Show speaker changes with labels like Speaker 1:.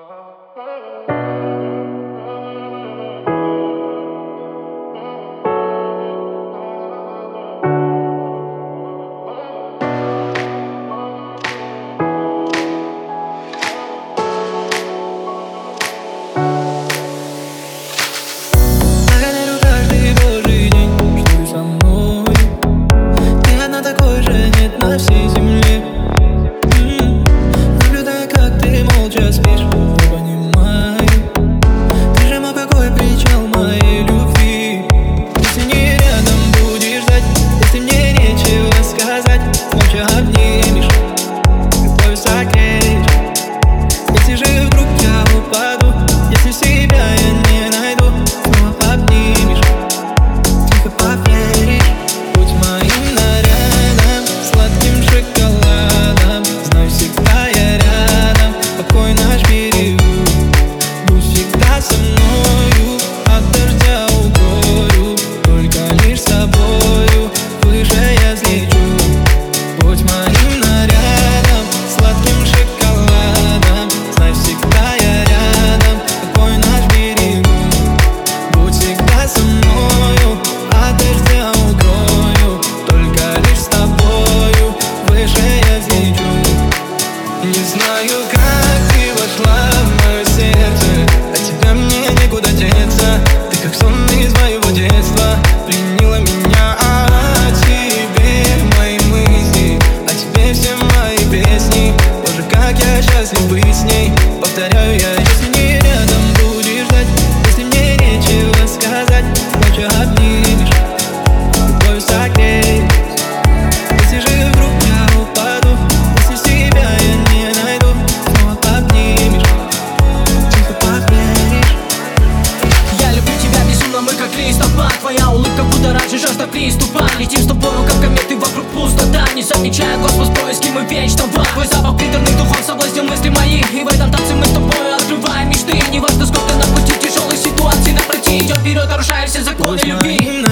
Speaker 1: Uh-huh.
Speaker 2: слова Твой запах приторных духов соблазнил мысли мои И в этом танце мы с тобой открываем мечты. Не важно, сколько на пути тяжелых ситуаций На пройти идет вперед, нарушая все законы любви.